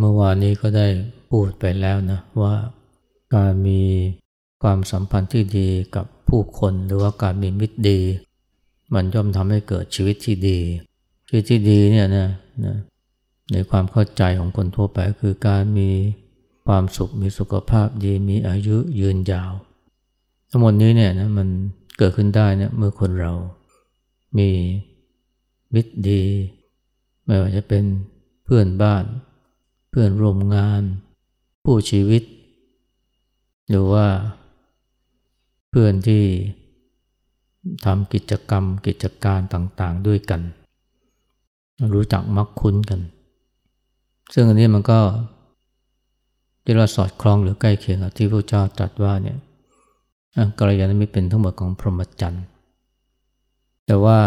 เมื่อวานนี้ก็ได้พูดไปแล้วนะว่าการมีความสัมพันธ์ที่ดีกับผู้คนหรือว่าการมีมิตรดี มันย่อมทำให้เกิดชีวิตที่ดี ชีวิตที่ดีเนี่ยนะนะในความเข้าใจของคนทั่วไปคือการมีความสุขมีสุขภาพดีมีอายุยืนยาว ทั้งหมดนี้เนี่ยนะมันเกิดขึ้นได้เนี่ยเมื่อคนเรามีมิตรดี ไม่ว่าจะเป็นเพื่อนบ้าน เพื่อนร่วมงาน ผู้ชีวิต หรือว่า เพื่อนที่ทำกิจกรรมกิจการต่างๆด้วยกัน รู้จักมักคุ้นกัน ซึ่งอันนี้มันก็ที่เราสอดคล้องหรือใกล้เคียงกับที่พระเจ้าตรัสว่าเนี่ยกัลยาณมิตรเป็นทั้งหมดของพรหมจรรย์แต่ว่า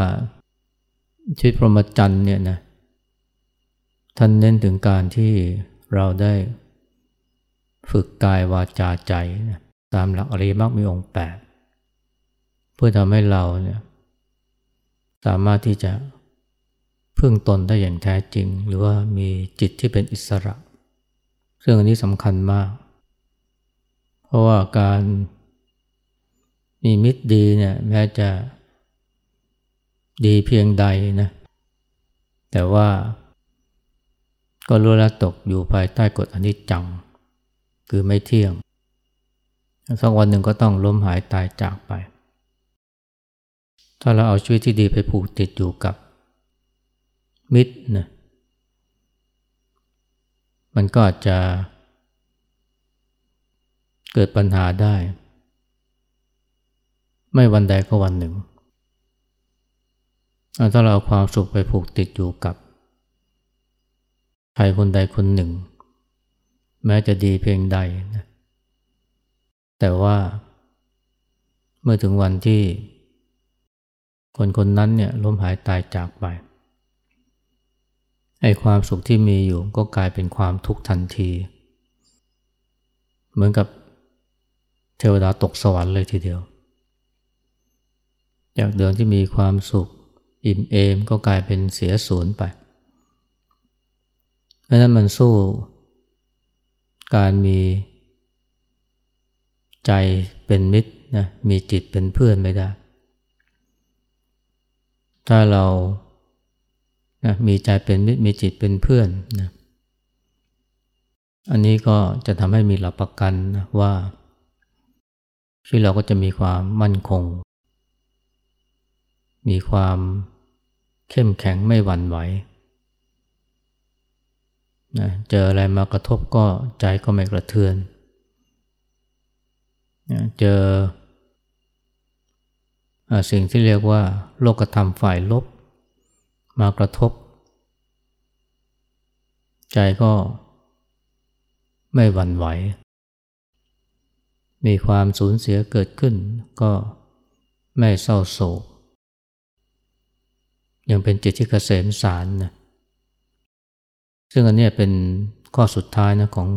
ชีวิตพรหมจรรย์เนี่ยนะ ท่านเน้นถึงการที่เราได้ฝึกกายวาจาใจนะตามหลักอริยมรรคมีองค์แปดเพื่อทำให้เราเนี่ยสามารถที่จะพึ่งตนได้อย่างแท้จริง หรือว่ามีจิตที่เป็นอิสระซึ่งอันนี้สำคัญมาก เพราะว่าการมีมิตรดีเนี่ยแม้จะดีเพียงใดนะแต่ว่า ก็รู้แล้วตกอยู่ภายใต้กฎอนิจจัง คือไม่เที่ยง สักวันหนึ่งก็ต้องล้มหายตายจากไป ถ้าเราเอาชีวิตที่ดีไปผูกติดอยู่กับ มิตรนะมันก็อาจจะเกิดปัญหาได้ ไม่วันใดก็วันหนึ่ง ถ้าเราเอาความสุขไปผูกติดอยู่กับ ใครคนใดคนหนึ่ง แม้จะดีเพียงใดนะแต่ว่าเมื่อถึงวันที่ คนคนนั้นเนี่ยล้มหายตายจากไปไอ้ความสุขที่มีอยู่ก็กลายเป็นความทุกข์ทันที เหมือนกับเทวดาตกสวรรค์เลยทีเดียว จากเดิมที่มีความสุข อิ่มเอมก็กลายเป็นเสียสูญไป เพราะนั้นมันสู้ การมีใจเป็นมิตรนะมีจิตเป็นเพื่อนไม่ได้ ถ้าเรานะมีใจเป็นมิตรมีจิตเป็นเพื่อนนะอันนี้ก็จะทำให้มีหลักประกันนะว่าชีวิตเราก็จะมีความมั่นคง มีความเข้มแข็งไม่หวั่นไหว นะเจออะไรมากระทบก็ใจก็ไม่กระเทือนเจอสิ่งที่เรียกว่า โลกธรรมฝ่ายลบ มากระทบ ใจก็ไม่หวั่นไหว มีความสูญเสียเกิดขึ้น ก็ไม่เศร้าโศก ยังเป็นจิตที่เกษมสารนะ ซึ่งอันนี้เป็นข้อสุดท้ายนะของ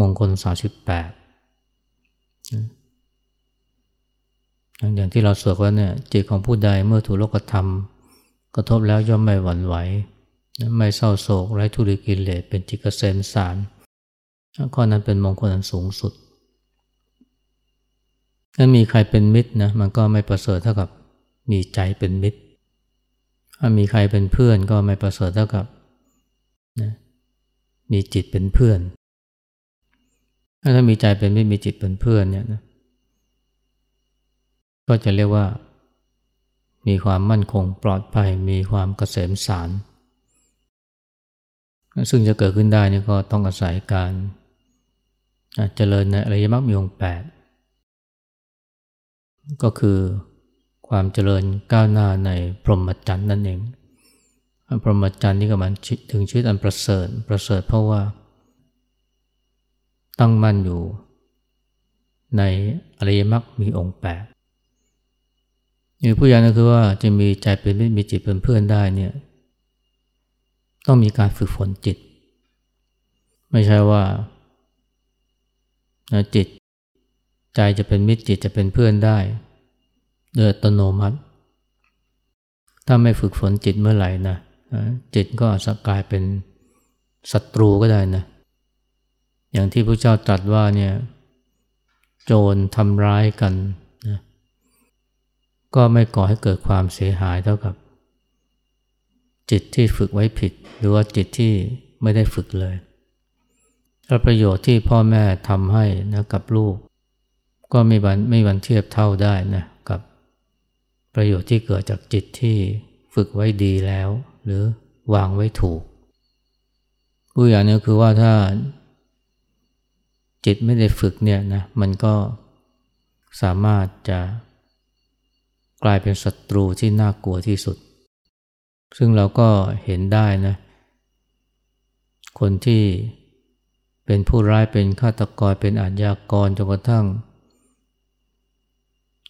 มงคล 38 อย่างที่เราสวดว่าเนี่ยจิตของผู้ใดเมื่อถูกโลกธรรม กระทบแล้วย่อมไม่หวั่นไหว ไม่เศร้าโศกไร้ทุริกิเลสเป็นจิตเกษมสารข้อนั้นเป็นมงคลอันสูงสุดถ้ามีใครเป็นมิตรนะมันก็ไม่ประเสริฐเท่ากับมีใจเป็นมิตร ถ้ามีใครเป็นเพื่อนก็ไม่ประเสริฐเท่ากับ นะมีจิตเป็นเพื่อน ถ้ามีใจเป็นไมิตรมีจิตเป็นเพื่อนเนี่ยนะก็จะเรียกว่า มีความมั่นคงปลอดภัยมีความเกษมสาร ซึ่งจะเกิดขึ้นได้นี่ก็ต้องอาศัยการเจริญในอริยมรรคมีองค์แปดก็คือความเจริญก้าวหน้าในพรหมจรรย์นั่นเอง พรหมจรรย์นี่ก็มันถึงชีวิตอันประเสริฐประเสริฐเพราะว่า ตั้งมั่นอยู่ ในอริยมรรคมีองค์แปดนี่ผู้ยานก็คือว่าจะมีใจเป็นมิตรมีจิตเป็นเพื่อนได้เนี่ยต้องมีการฝึกฝนจิต ไม่ใช่ว่าจิต ใจจะเป็นมิตรจิตจะเป็นเพื่อนได้ โดยอัตโนมัติ ถ้าไม่ฝึกฝนจิตเมื่อไหร่นะ จิตก็จะกลายเป็นศัตรูก็ได้นะ อย่างที่พระเจ้าตรัสว่าเนี่ยโจรทำร้ายกันนะก็ไม่ก่อให้เกิดความเสียหายเท่ากับ จิตที่ฝึกไว้ผิด หรือว่าจิตที่ไม่ได้ฝึกเลยและประโยชน์ที่พ่อแม่ทำให้นะกับลูก ก็ไม่วันไม่วันเทียบเท่าได้นะกับประโยชน์ที่เกิดจากจิตที่ฝึกไว้ดีแล้ว หรือวางไว้ถูกผู้อย่างนี้คือว่าถ้าจิตไม่ได้ฝึกเนี่ยนะมันก็สามารถจะกลายเป็นศัตรูที่น่ากลัวที่สุด ซึ่งเราก็เห็นได้นะคนที่เป็นผู้ร้ายเป็นฆาตกรเป็นอาชญากรจนกระทั่ง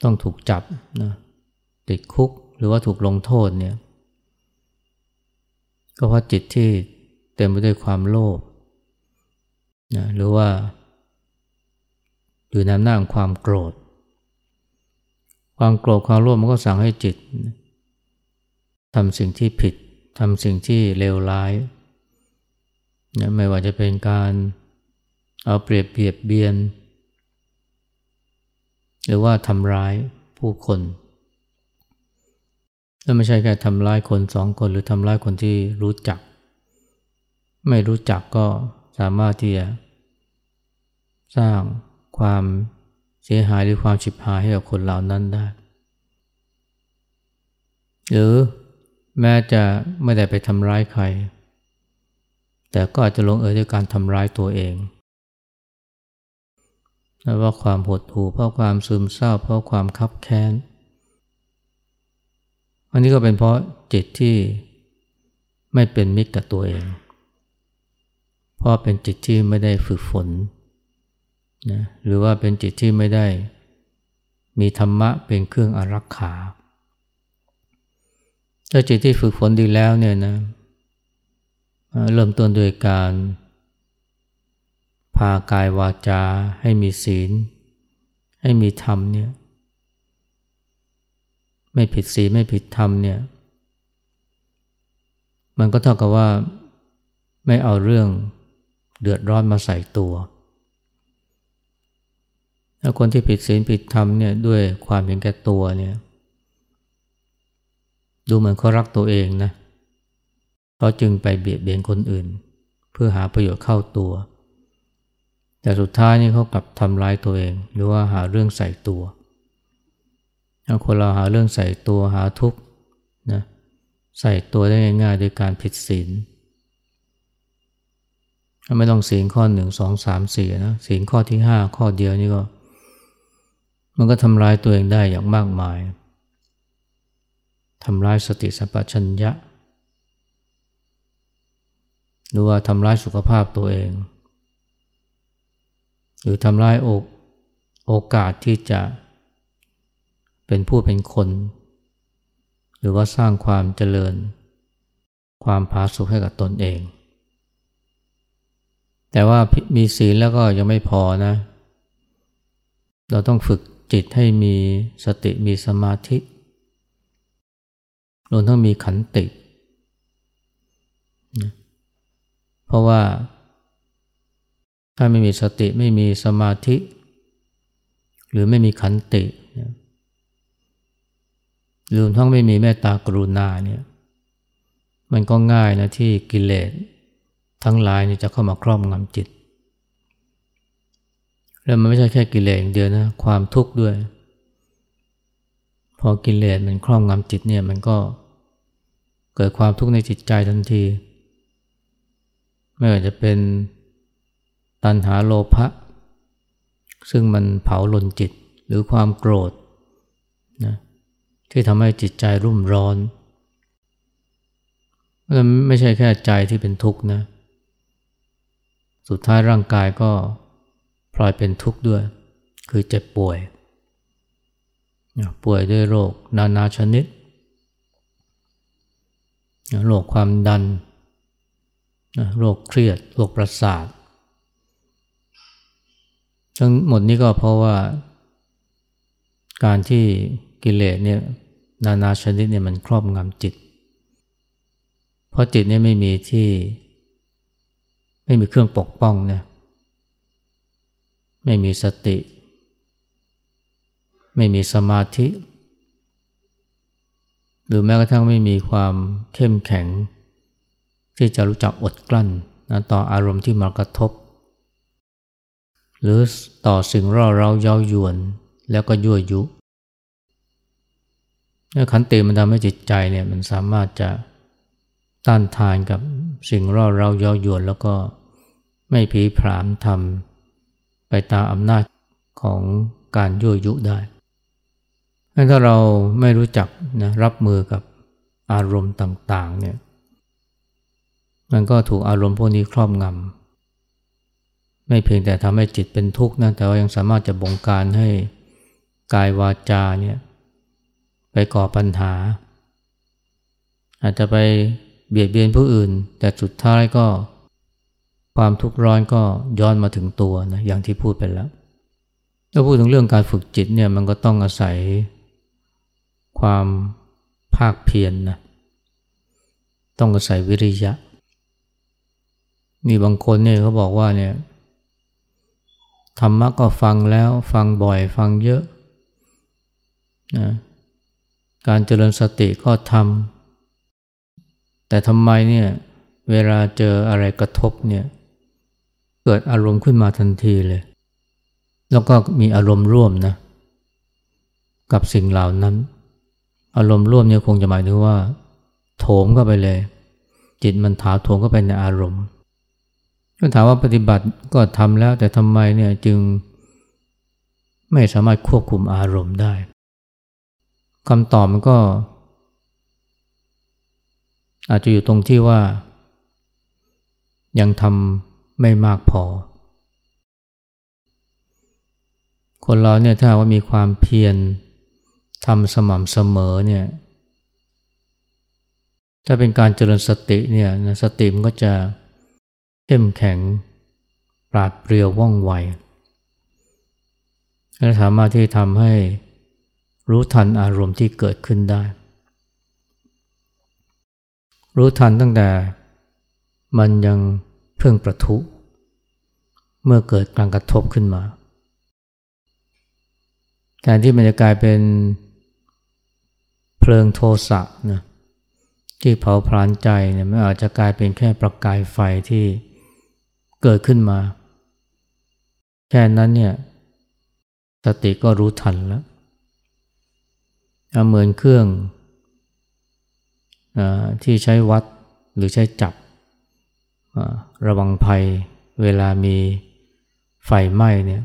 ต้องถูกจับนะติดคุกหรือว่าถูกลงโทษเนี่ย ก็เพราะจิตที่เต็มไปด้วยความโลภนะหรือว่า อยู่ในอำนาจความโกรธ ความโกรธความโลภมันก็สั่งให้จิตทำสิ่งที่ผิดทำสิ่งที่เลวร้ายนะไม่ว่าจะเป็นการเอาเปรียบเบียดเบียน หรือว่าทำร้ายผู้คน แล้วไม่ใช่แค่ทำร้ายคนสองคนหรือทำร้ายคนที่รู้จัก ไม่รู้จักก็สามารถที่จะสร้างความเสียหายหรือความฉิบหายให้กับคนเหล่านั้นได้ หรือแม้จะไม่ได้ไปทำร้ายใคร แต่ก็อาจจะลงเอยด้วยการทำร้ายตัวเองเพราะความหดหู่เพราะความซึมเศร้าเพราะความคับแค้น อันนี้ก็เป็นเพราะจิตที่ไม่เป็นมิตรกับตัวเอง เพราะเป็นจิตที่ไม่ได้ฝึกฝนนะหรือว่าเป็นจิตที่ไม่ได้มีธรรมะเป็นเครื่องอารักขาถ้าจิตที่ฝึกฝนดีแล้วเนี่ยนะเริ่มต้นโดยการ พากายวาจาให้มีศีล ให้มีธรรมเนี่ย ไม่ผิดศีลไม่ผิดธรรมเนี่ย มันก็เท่ากับว่าไม่เอาเรื่องเดือดร้อนมาใส่ตัว ถ้าคนที่ผิดศีลผิดธรรมเนี่ยด้วยความเห็นแก่ตัวเนี่ย ดูเหมือนเขารักตัวเองนะเขาจึงไปเบียดเบียนคนอื่น เพื่อหาประโยชน์เข้าตัว แต่สุดท้ายนี่เขากลับทำร้ายตัวเอง หรือว่าหาเรื่องใส่ตัว คนเราหาเรื่องใส่ตัวหาทุกข์นะใส่ตัวได้ง่ายๆโดยการผิดศีลไม่ต้องศีลข้อหนึ่งสองสามสี่นะศีลข้อที่ห้าข้อเดียวนี่ก็ มันก็ทำร้ายตัวเองได้อย่างมากมายทำร้ายสติสัมปชัญญะ หรือว่าทำร้ายสุขภาพตัวเอง หรือทำลายโอกโอกาสที่จะ เป็นผู้เป็นคน หรือว่าสร้างความเจริญ ความผาสุกให้กับตนเอง แต่ว่ามีศีลแล้วก็ยังไม่พอนะ เราต้องฝึกจิตให้มีสติมีสมาธิรวมทั้งมีขันติ เพราะว่า ถ้าไม่มีสติไม่มีสมาธิ หรือไม่มีขันติ รือทั้งไม่มีเมตตากรุณาเนี่ยมันก็ง่ายนะที่กิเลสทั้งหลายนี่จะเข้ามาครอบงำจิต แล้วมันไม่ใช่แค่กิเลสอย่างเดียวนะความทุกข์ด้วย พอกิเลสมันครอบงำจิตเนี่ยมันก็เกิดความทุกข์ในจิตใจทันที ไม่ว่าจะเป็นตัณหาโลภะซึ่งมันเผาลนจิตหรือความโกรธนะ ที่ทำให้จิตใจรุ่มร้อนมันไม่ใช่แค่ใจที่เป็นทุกข์นะ สุดท้ายร่างกายก็พลอยเป็นทุกข์ด้วย คือเจ็บป่วย ป่วยด้วยโรคนานาชนิด โรคความดัน โรคเครียด โรคประสาท ทั้งหมดนี้ก็เพราะว่า การที่ กิเลสเนี่ยนานาชนิดเนี่ยมันครอบงำจิต เพราะจิตเนี่ยไม่มีที่ ไม่มีเครื่องปกป้องเนี่ยไม่มีสติ ไม่มีสมาธิ หรือแม้กระทั่งไม่มีความเข้มแข็ง ที่จะรู้จักอดกลั้นนะต่ออารมณ์ที่มากระทบ หรือต่อสิ่งร่อเร้าเย้ายวนแล้วก็ยั่วยุ ขันติมันทำให้จิตใจเนี่ยมันสามารถจะต้านทานกับสิ่งร่อเราเย้ายวน แล้วก็ไม่ผีผามทำไปตามอำนาจของการยั่วยุได้ถ้าเราไม่รู้จักนะรับมือกับอารมณ์ต่างๆเนี่ยมันก็ถูกอารมณ์พวกนี้ครอบงำไม่เพียงแต่ทำให้จิตเป็นทุกข์นะแต่ว่ายังสามารถจะบงการให้กายวาจาเนี่ย ไปก่อปัญหา อาจจะไปเบียดเบียนผู้อื่น แต่สุดท้ายก็ ความทุกข์ร้อนก็ย้อนมาถึงตัวนะอย่างที่พูดไปแล้วถ้าพูดถึงเรื่องการฝึกจิตเนี่ยมันก็ต้องอาศัย ความภาคเพียรนนะต้องอาศัยวิริยะ มีบางคนเนี่ยเขาบอกว่าเนี่ยธรรมะก็ฟังแล้วฟังบ่อยฟังเยอะนะ การเจริญสติก็ทำแต่ทำไมเนี่ยเวลาเจออะไรกระทบเนี่ยเกิดอารมณ์ขึ้นมาทันทีเลย แล้วก็มีอารมณ์ร่วมนะกับสิ่งเหล่านั้น อารมณ์ร่วมเนี่ยคงจะหมายถึงว่า โถมเข้าไปเลย จิตมันถาโถมเข้าไปในอารมณ์ก็ถามว่าปฏิบัติก็ทำแล้วแต่ทำไมเนี่ยจึงไม่สามารถควบคุมอารมณ์ได้ คำตอบมันก็ อาจจะอยู่ตรงที่ว่า ยังทำไม่มากพอ คนเราเนี่ยถ้าว่ามีความเพียรทำสม่ำเสมอเนี่ย ถ้าเป็นการเจริญสติเนี่ยสติมันก็จะเข้มแข็งปราดเปรียวว่องไวและสามารถที่ทำให้ รู้ทันอารมณ์ที่เกิดขึ้นได้ รู้ทันตั้งแต่ มันยังเพิ่งประทุ เมื่อเกิดการกระทบขึ้นมาแทนที่มันจะกลายเป็นเพลิงโทสะนะที่เผาพลานใจเนี่ยมันอาจจะกลายเป็นแค่ประกายไฟที่เกิดขึ้นมา แค่นั้นเนี่ยสติก็รู้ทันแล้ว เหมือนเครื่องอที่ใช้วัดหรือใช้จับระวังภัยเวลามีไฟไหม้เนี่ย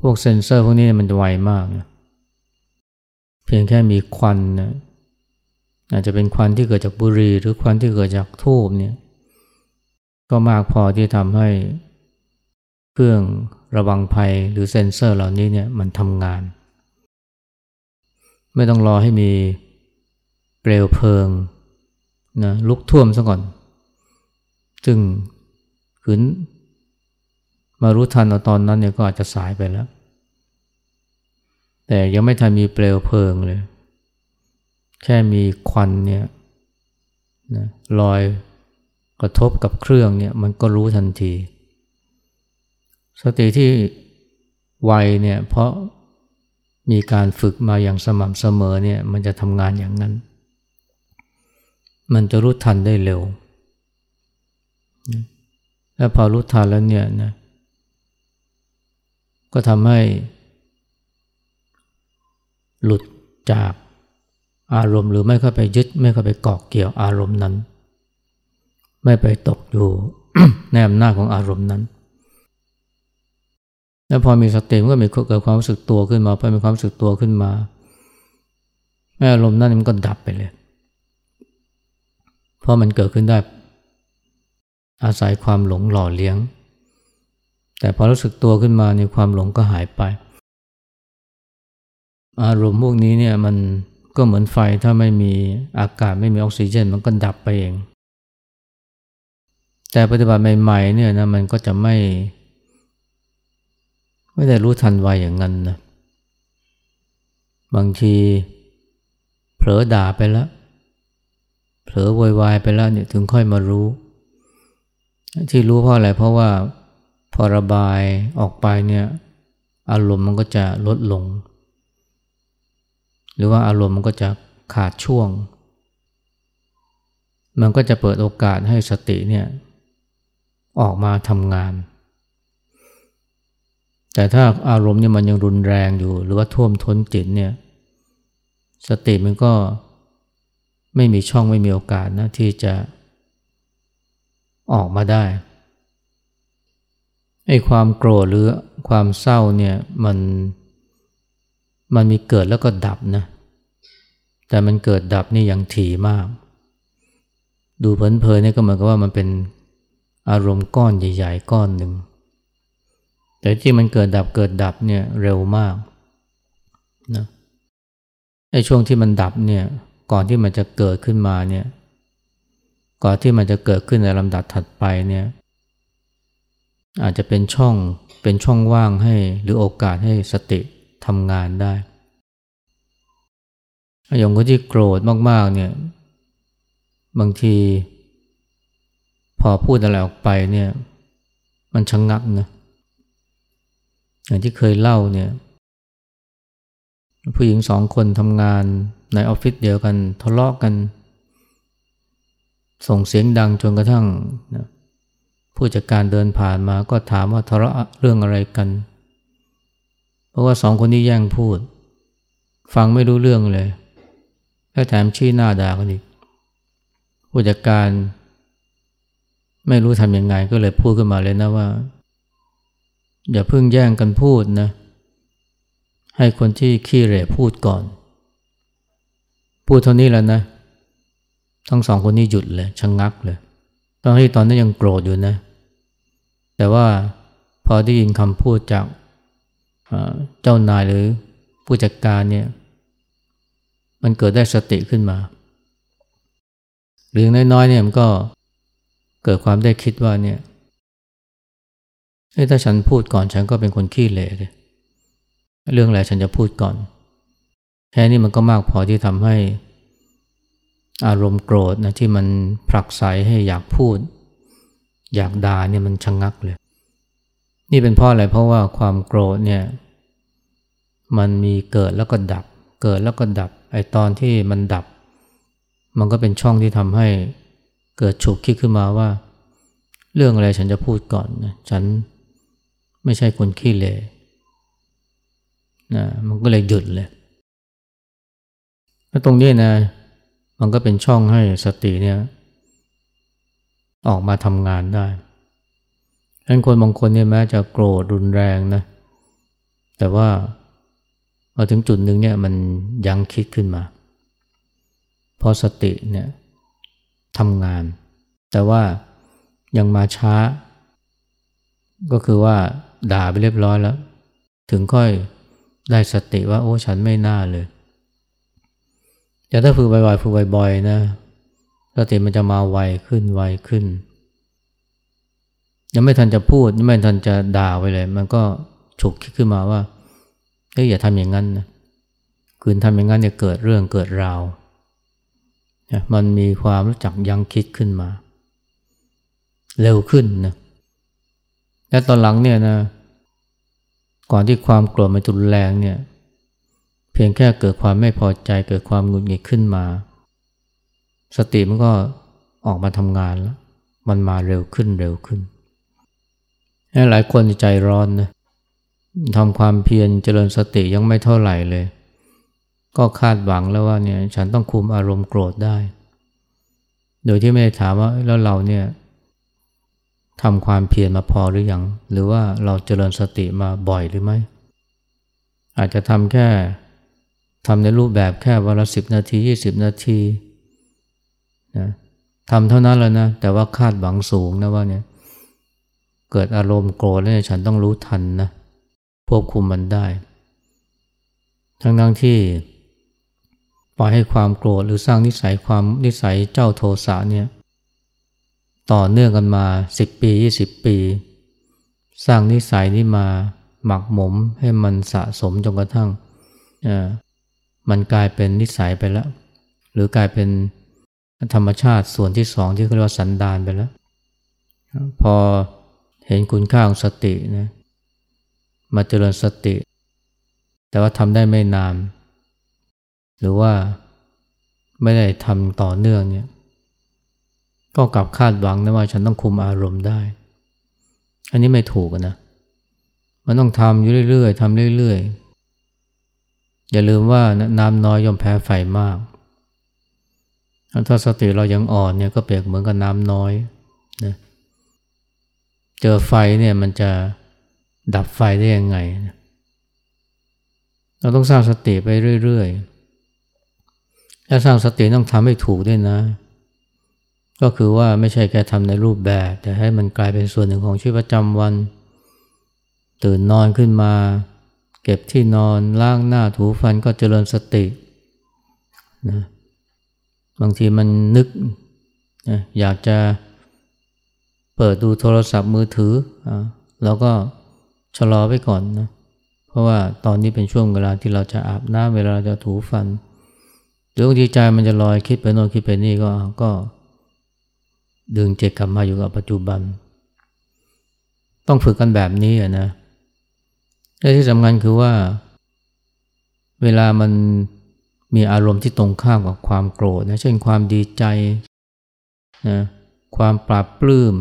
พวกเซ็นเซอร์พวกนี้มันจะไวมากนะเพียงแค่มีควันนะอาจจะเป็นควันที่เกิดจากบุหรี่หรือควันที่เกิดจากทูบเนี่ยก็มากพอที่ทำให้เครื่องระวังภัยหรือเซ็นเซอร์เหล่านี้เนี่ยมันทำงาน ไม่ต้องรอให้มีเปลวเพลิงนะลุกท่วมซะก่อน ซึ่งขืนมารู้ทันเอาตอนนั้นเนี่ยก็อาจจะสายไปแล้ว แต่ยังไม่ทันมีเปลวเพลิงเลย แค่มีควันเนี่ยนะลอยกระทบกับเครื่องเนี่ยมันก็รู้ทันที สติที่ไวเนี่ยเพราะ มีการฝึกมาอย่างสม่ำเสมอเนี่ยมันจะทำงานอย่างนั้น มันจะรู้ทันได้เร็ว แล้วพอรู้ทันแล้วเนี่ยนะก็ทำให้ หลุดจากอารมณ์หรือไม่เข้าไปยึด ไม่เข้าไปเกาะเกี่ยวอารมณ์นั้น ไม่ไปตกอยู่ในอำนาจของอารมณ์นั้น แล้วพอมีสติมันก็มีเกิดความรู้สึกตัวขึ้นมาพอมีความรู้สึกตัวขึ้นมาแม่อารมณ์นั้นมันก็ดับไปเลยเพราะมันเกิดขึ้นได้ อาศัยความหลงหล่อเลี้ยง แต่พอรู้สึกตัวขึ้นมาในความหลงก็หายไป อารมณ์พวกนี้เนี่ยมันก็เหมือนไฟถ้าไม่มีอากาศไม่มีออกซิเจน มันก็ดับไปเอง แต่ปฏิบัติใหม่ๆเนี่ยนะมันก็จะไม่ ไม่ได้รู้ทันไวอย่างนั้นนะ บางทีเผลอด่าไปแล้ว เผลอวอยวายไปแล้วเนี่ยถึงค่อยมารู้ ที่รู้เพราะอะไร เพราะว่าพอระบายออกไปเนี่ยอารมณ์มันก็จะลดลง หรือว่าอารมณ์มันก็จะขาดช่วง มันก็จะเปิดโอกาสให้สติเนี่ยออกมาทำงาน แต่ถ้าอารมณ์เนี่ยมันยังรุนแรงอยู่ หรือว่าท่วมท้นจิตเนี่ย สติมันก็ไม่มีช่องไม่มีโอกาสนะที่จะออกมาได้ไอ้ความโกรธหรือความเศร้าเนี่ยมันมันมีเกิดแล้วก็ดับนะ แต่มันเกิดดับนี่อย่างถี่มาก ดูเพลินๆเนี่ยก็เหมือนกับว่ามันเป็นอารมณ์ก้อนใหญ่ ๆ ก้อนหนึ่ง แต่ที่มันเกิดดับเกิดดับเนี่ยเร็วมากนะไอ้ช่วงที่มันดับเนี่ยก่อนที่มันจะเกิดขึ้นมาเนี่ยก่อนที่มันจะเกิดขึ้นในลำดับถัดไปเนี่ยอาจจะเป็นช่องเป็นช่องว่างให้หรือโอกาสให้สติทำงานได้อย่างคนที่โกรธมากๆเนี่ยบางที พอพูดอะไรออกไปเนี่ยมันชะงงักนะ อย่างที่เคยเล่าเนี่ย ผู้หญิงสองคนทำงานในออฟฟิศเดียวกันทะเลาะกกัน ส่งเสียงดังจนกระทั่งนะผู้จัดการเดินผ่านมาก็ถามว่าทะเลาะเรื่องอะไรกัน เพราะว่าสองคนนี้แย่งพูด ฟังไม่รู้เรื่องเลยแล้วแถมชี้หน้าด่ากันอีกผู้จัดการ ไม่รู้ทำยังไงก็เลยพูดขึ้นมาเลยนะว่า อย่าเพิ่งแย่งกันพูดนะ ให้คนที่ขี้เหร่พูดก่อน พูดเท่านี้แล้วนะ ทั้งสองคนนี้หยุดเลยชะงงักเลยตอนที่ตอนนั้นยังโกรธอยู่นะ แต่ว่าพอได้ยินคำพูดจากเจ้านายหรือผู้จัดการเนี่ย มันเกิดได้สติขึ้นมา หรือน้อยๆเนี่ยมันก็เกิดความได้คิดว่าเนี่ย ถ้าฉันพูดก่อนฉันก็เป็นคนขี้เหร่เลยเรื่องอะไรฉันจะพูดก่อน แค่นี้มันก็มากพอที่ทำให้อารมณ์โกรธนะที่มันผลักไสให้อยากพูด อยากด่าเนี่ยมันชะงงักเลย นี่เป็นเพราะอะไรเพราะว่าความโกรธเนี่ย มันมีเกิดแล้วก็ดับ เกิดแล้วก็ดับไอตอนที่มันดับ มันก็เป็นช่องที่ทำให้เกิดฉุกคิดขึ้นมาว่า เรื่องอะไรฉันจะพูดก่อนนะฉัน ไม่ใช่คนขี้เลนะมันก็เลยหยุดเลยแล้วตรงนี้นะ มันก็เป็นช่องให้สติเนี่ย ออกมาทำงานได้ดังนั้นคนบางคนเนี่ยแม้จะโกรธรุนแรงนะ แต่ว่าพอถึงจุดหนึ่งเนี่ยมันยังคิดขึ้นมา เพราะสติเนี่ยทำงาน แต่ว่ายังมาช้า ก็คือว่า ด่าไปเรียบร้อยแล้ว ถึงค่อยได้สติว่า โอ้ฉันไม่น่าเลยแต่ถ้าฝึกบ่อยๆฝึกบ่อยๆนะสติมันจะมาไวขึ้นไวขึ้น ยังไม่ทันจะพูดยังไม่ทันจะด่าไปเลย มันก็ฉุกคิดขึ้นมาว่าเฮ้ยอย่าทำอย่างนั้นนะคืนทำอย่างนั้นเนี่ยเกิดเรื่องเกิดราวมันมีความรู้จักยังคิดขึ้นมา เร็วขึ้นนะ และตอนหลังเนี่ยนะ ก่อนที่ความโกรธมันจุนแรงเนี่ย เพียงแค่เกิดความไม่พอใจเกิดความหงุดหงิดขึ้นมา สติมันก็ออกมาทำงานแล้ว มันมาเร็วขึ้นเร็วขึ้น หลายคนใจร้อนนะทำความเพียรเจริญสติยังไม่เท่าไหร่เลย ก็คาดหวังแล้วว่าเนี่ยฉันต้องคุมอารมณ์โกรธได้ โดยที่ไม่ได้ถามว่าแล้วเราเนี่ย ทำความเพียรมาพอหรือยัง หรือว่าเราเจริญสติมาบ่อยหรือไม่ อาจจะทำแค่ทำในรูปแบบแค่วันละสิบนาทียี่สิบนาทีนะทำเท่านั้นแล้วนะ แต่ว่าคาดหวังสูงนะว่าเนี่ย เกิดอารมณ์โกรธเนี่ยฉันต้องรู้ทันนะควบคุมมันได้ ทั้งทั้งที่ปล่อยให้ความโกรธหรือสร้างนิสัยความนิสัยเจ้าโทสะเนี่ย ต่อเนื่องกันมาสิบปียี่สิบปี สร้างนิสัยนี้มาหมักหมมให้มันสะสมจนกระทั่งมันกลายเป็นนิสัยไปแล้ว หรือกลายเป็นธรรมชาติส่วนที่สองที่เรียกว่าสันดานไปแล้ว พอเห็นคุณค่าของสตินะมาเจริญสติ แต่ว่าทำได้ไม่นาน หรือว่าไม่ได้ทำต่อเนื่องเนี่ย ก็กลับคาดหวังนะว่าฉันต้องคุมอารมณ์ได้ อันนี้ไม่ถูกนะ มันต้องทำอยู่เรื่อยๆทำเรื่อยๆ อย่าลืมว่าน้ำน้อยย่อมแพ้ไฟมาก ถ้าสติเรายังอ่อนเนี่ยก็เปรียบเหมือนกับน้ำน้อยนะเจอไฟเนี่ยมันจะดับไฟได้ยังไง เราต้องสร้างสติไปเรื่อยๆ และสร้างสติต้องทำให้ถูกด้วยนะ ก็คือว่าไม่ใช่แค่ทำในรูปแบบ แต่ให้มันกลายเป็นส่วนหนึ่งของชีวิตประจำวัน ตื่นนอนขึ้นมา เก็บที่นอนล้างหน้าถูฟันก็เจริญสตินะบางทีมันนึกนะอยากจะเปิดดูโทรศัพท์มือถืออแล้วก็ชะลอไว้ก่อนนะเพราะว่าตอนนี้เป็นช่วงเวลาที่เราจะอาบน้ำเวลาจะถูฟันหรือบางทีใจมันจะลอยคิดไปโน่นคิดไปนี่ก็ก็ ดึงจิตกลับมาอยู่กับปัจจุบัน ต้องฝึกกันแบบนี้นะและที่สำคัญคือว่า เวลามันมีอารมณ์ที่ตรงข้ามกับความโกรธนะเช่นความดีใจนะความปราบปลื้ม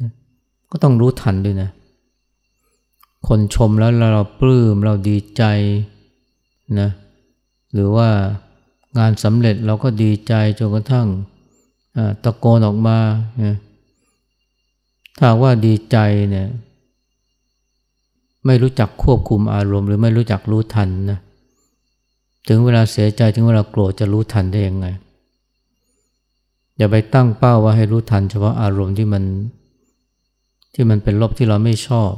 นะก็ต้องรู้ทันด้วยนะ คนชมแล้วเราปลื้มเราดีใจนะหรือว่างานสำเร็จเราก็ดีใจจนกระทั่ง ตะโกนออกมาถ้าว่าดีใจเนี่ยไม่รู้จักควบคุมอารมณ์ หรือไม่รู้จักรู้ทันนะถึงเวลาเสียใจถึงเวลาโกรธจะรู้ทันได้ยังไง อย่าไปตั้งเป้าว่าให้รู้ทัน เฉพาะอารมณ์ที่มันที่มันเป็นลบที่เราไม่ชอบ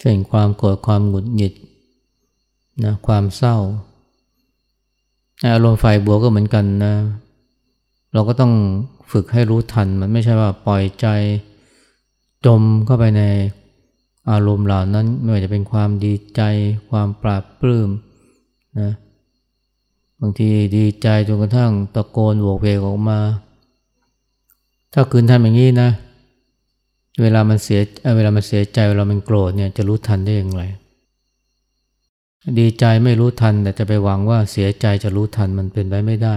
เช่นความโกรธความหงุดหงิดนะความเศร้าอารมณ์ฝ่ายบวกก็เหมือนกันนะ เราก็ต้องฝึกให้รู้ทัน มันไม่ใช่ว่าปล่อยใจจมเข้าไปในอารมณ์เหล่านั้น ไม่ว่าจะเป็นความดีใจ ความปราบปลื้มนะบางทีดีใจจนกระทั่งตะโกนโวกเวกออกมา ถ้าคืนทำอย่างนี้นะ เวลามันเสียเวลามันเสียใจเวลามันโกรธเนี่ยจะรู้ทันได้อย่างไร ดีใจไม่รู้ทันแต่จะไปหวังว่าเสียใจจะรู้ทันมันเป็นไปไม่ได้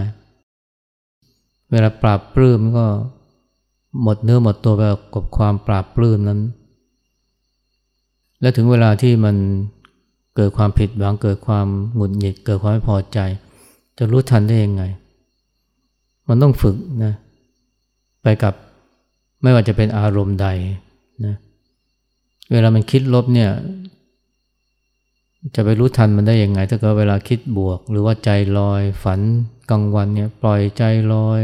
เวลาปราบปลื้มก็หมดเนื้อหมดตัวไปกับความปราบปลื้มนั้น และถึงเวลาที่มันเกิดความผิดหวังเกิดความหงุดหงิดเกิดความไม่พอใจ จะรู้ทันได้ยังไง มันต้องฝึกนะไปกับไม่ว่าจะเป็นอารมณ์ใดนะเวลามันคิดลบเนี่ย จะไปรู้ทันมันได้ยังไง ถ้าเกิดเวลาคิดบวก หรือว่าใจลอยฝันกลางวันเนี่ยปล่อยใจลอย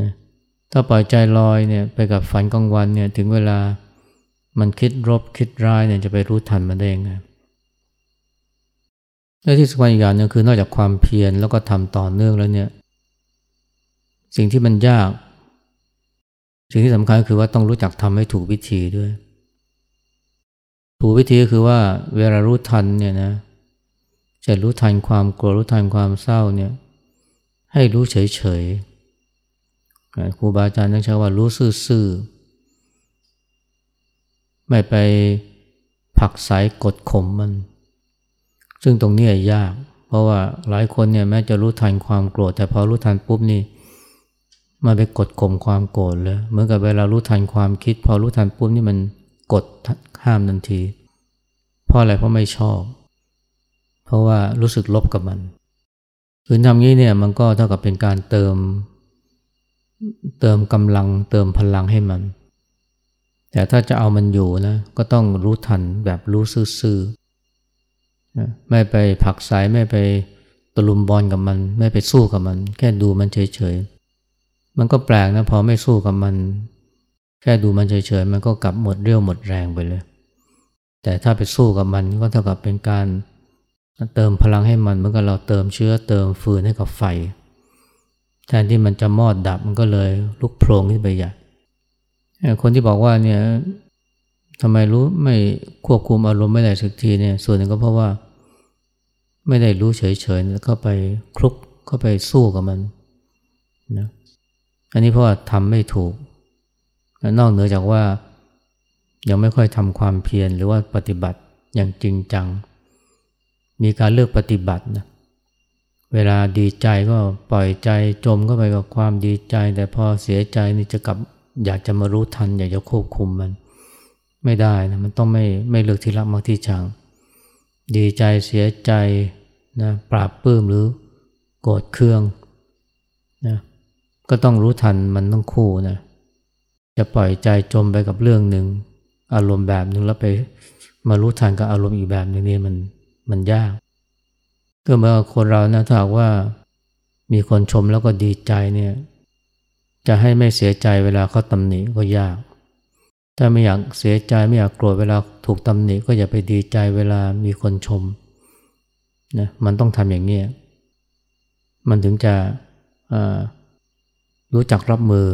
นะถ้าปล่อยใจลอยเนี่ยไปกับฝันกลางวันเนี่ยถึงเวลามันคิดรบคิดร้ายเนี่ยจะไปรู้ทันมันได้ยังไงและที่สำคัญอีกอย่างนึงคือนอกจากความเพียรแล้วก็ทำต่อเนื่องแล้วเนี่ยสิ่งที่มันยาก สิ่งที่สำคัญคือว่าต้องรู้จักทำให้ถูกวิธีด้วย ถูกวิธีก็คือว่าเวลารู้ทันเนี่ยนะจะรู้ทันความกลัวรู้ทันความเศร้าเนี่ยให้รู้เฉย ครูบาอาจารย์ต้องใช้ว่ารู้ซื่อๆไม่ไปผักสายกดข่มมัน ซึ่งตรงนี้ยาก เพราะว่าหลายคนเนี่ยแม้จะรู้ทันความโกรธ แต่พอรู้ทันปุ๊บนี่มันไปกดข่มความโกรธเลยเหมือนกับเวลารู้ทันความคิด พอรู้ทันปุ๊บนี่มันกดห้ามทันทีเพราะอะไรเพราะไม่ชอบ เพราะว่ารู้สึกลบกับมันคือทำงี้เนี่ยมันก็เท่ากับเป็นการเติม เติมกำลังเติมพลังให้มัน แต่ถ้าจะเอามันอยู่นะก็ต้องรู้ทันแบบรู้ซื่อๆไม่ไปผักสายไม่ไปตะลุมบอลกับมัน ไม่ไปสู้กับมัน แค่ดูมันเฉยๆมันก็แปลกนะพอไม่สู้กับมัน แค่ดูมันเฉยๆมันก็กลับหมดเรี่ยวหมดแรงไปเลย แต่ถ้าไปสู้กับมันก็เท่ากับเป็นการเติมพลังให้มันเหมือนกับเราเติมเชื้อเติมฟืนให้กับไฟ แทนที่มันจะมอดดับมันก็เลยลุกโพลงขึ้นไปใหญ่คนที่บอกว่าเนี่ยทำไมรู้ไม่ควบคุมอารมณ์ไม่ได้สักทีเนี่ยส่วนหนึ่งก็เพราะว่า ไม่ได้รู้เฉยๆแล้วก็ไปคลุกเข้าไปสู้กับมันนะอันนี้เพราะว่าทำไม่ถูก นอกเหนือจากว่า ยังไม่ค่อยทำความเพียรหรือว่าปฏิบัติอย่างจริงจัง มีการเลือกปฏิบัตินะ เวลาดีใจก็ปล่อยใจจมเข้าไปกับความดีใจ แต่พอเสียใจนี่จะกลับอยากจะมารู้ทัน อยากจะควบคุมมัน ไม่ได้นะมันต้องไม่ไม่เลือกที่รักมากที่ชัง ดีใจเสียใจนะปราบปื้มหรือโกรธเคืองนะก็ต้องรู้ทันมันต้องคู่นะจะปล่อยใจจมไปกับเรื่องหนึ่ง อารมณ์แบบหนึ่งแล้วไปมารู้ทันกับอารมณ์อีกแบบหนึ่งนี่มันมันยาก ก็เมื่อคนเรานะถ้าว่ามีคนชมแล้วก็ดีใจเนี่ยจะให้ไม่เสียใจเวลาเขาตำหนิก็ยาก ถ้าไม่อยากเสียใจไม่อยากโกรธเวลาถูกตำหนิก็อย่าไปดีใจเวลามีคนชมนะมันต้องทำอย่างนี้มันถึงจะรู้จักรับมือ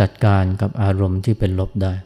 จัดการกับอารมณ์ที่เป็นลบได้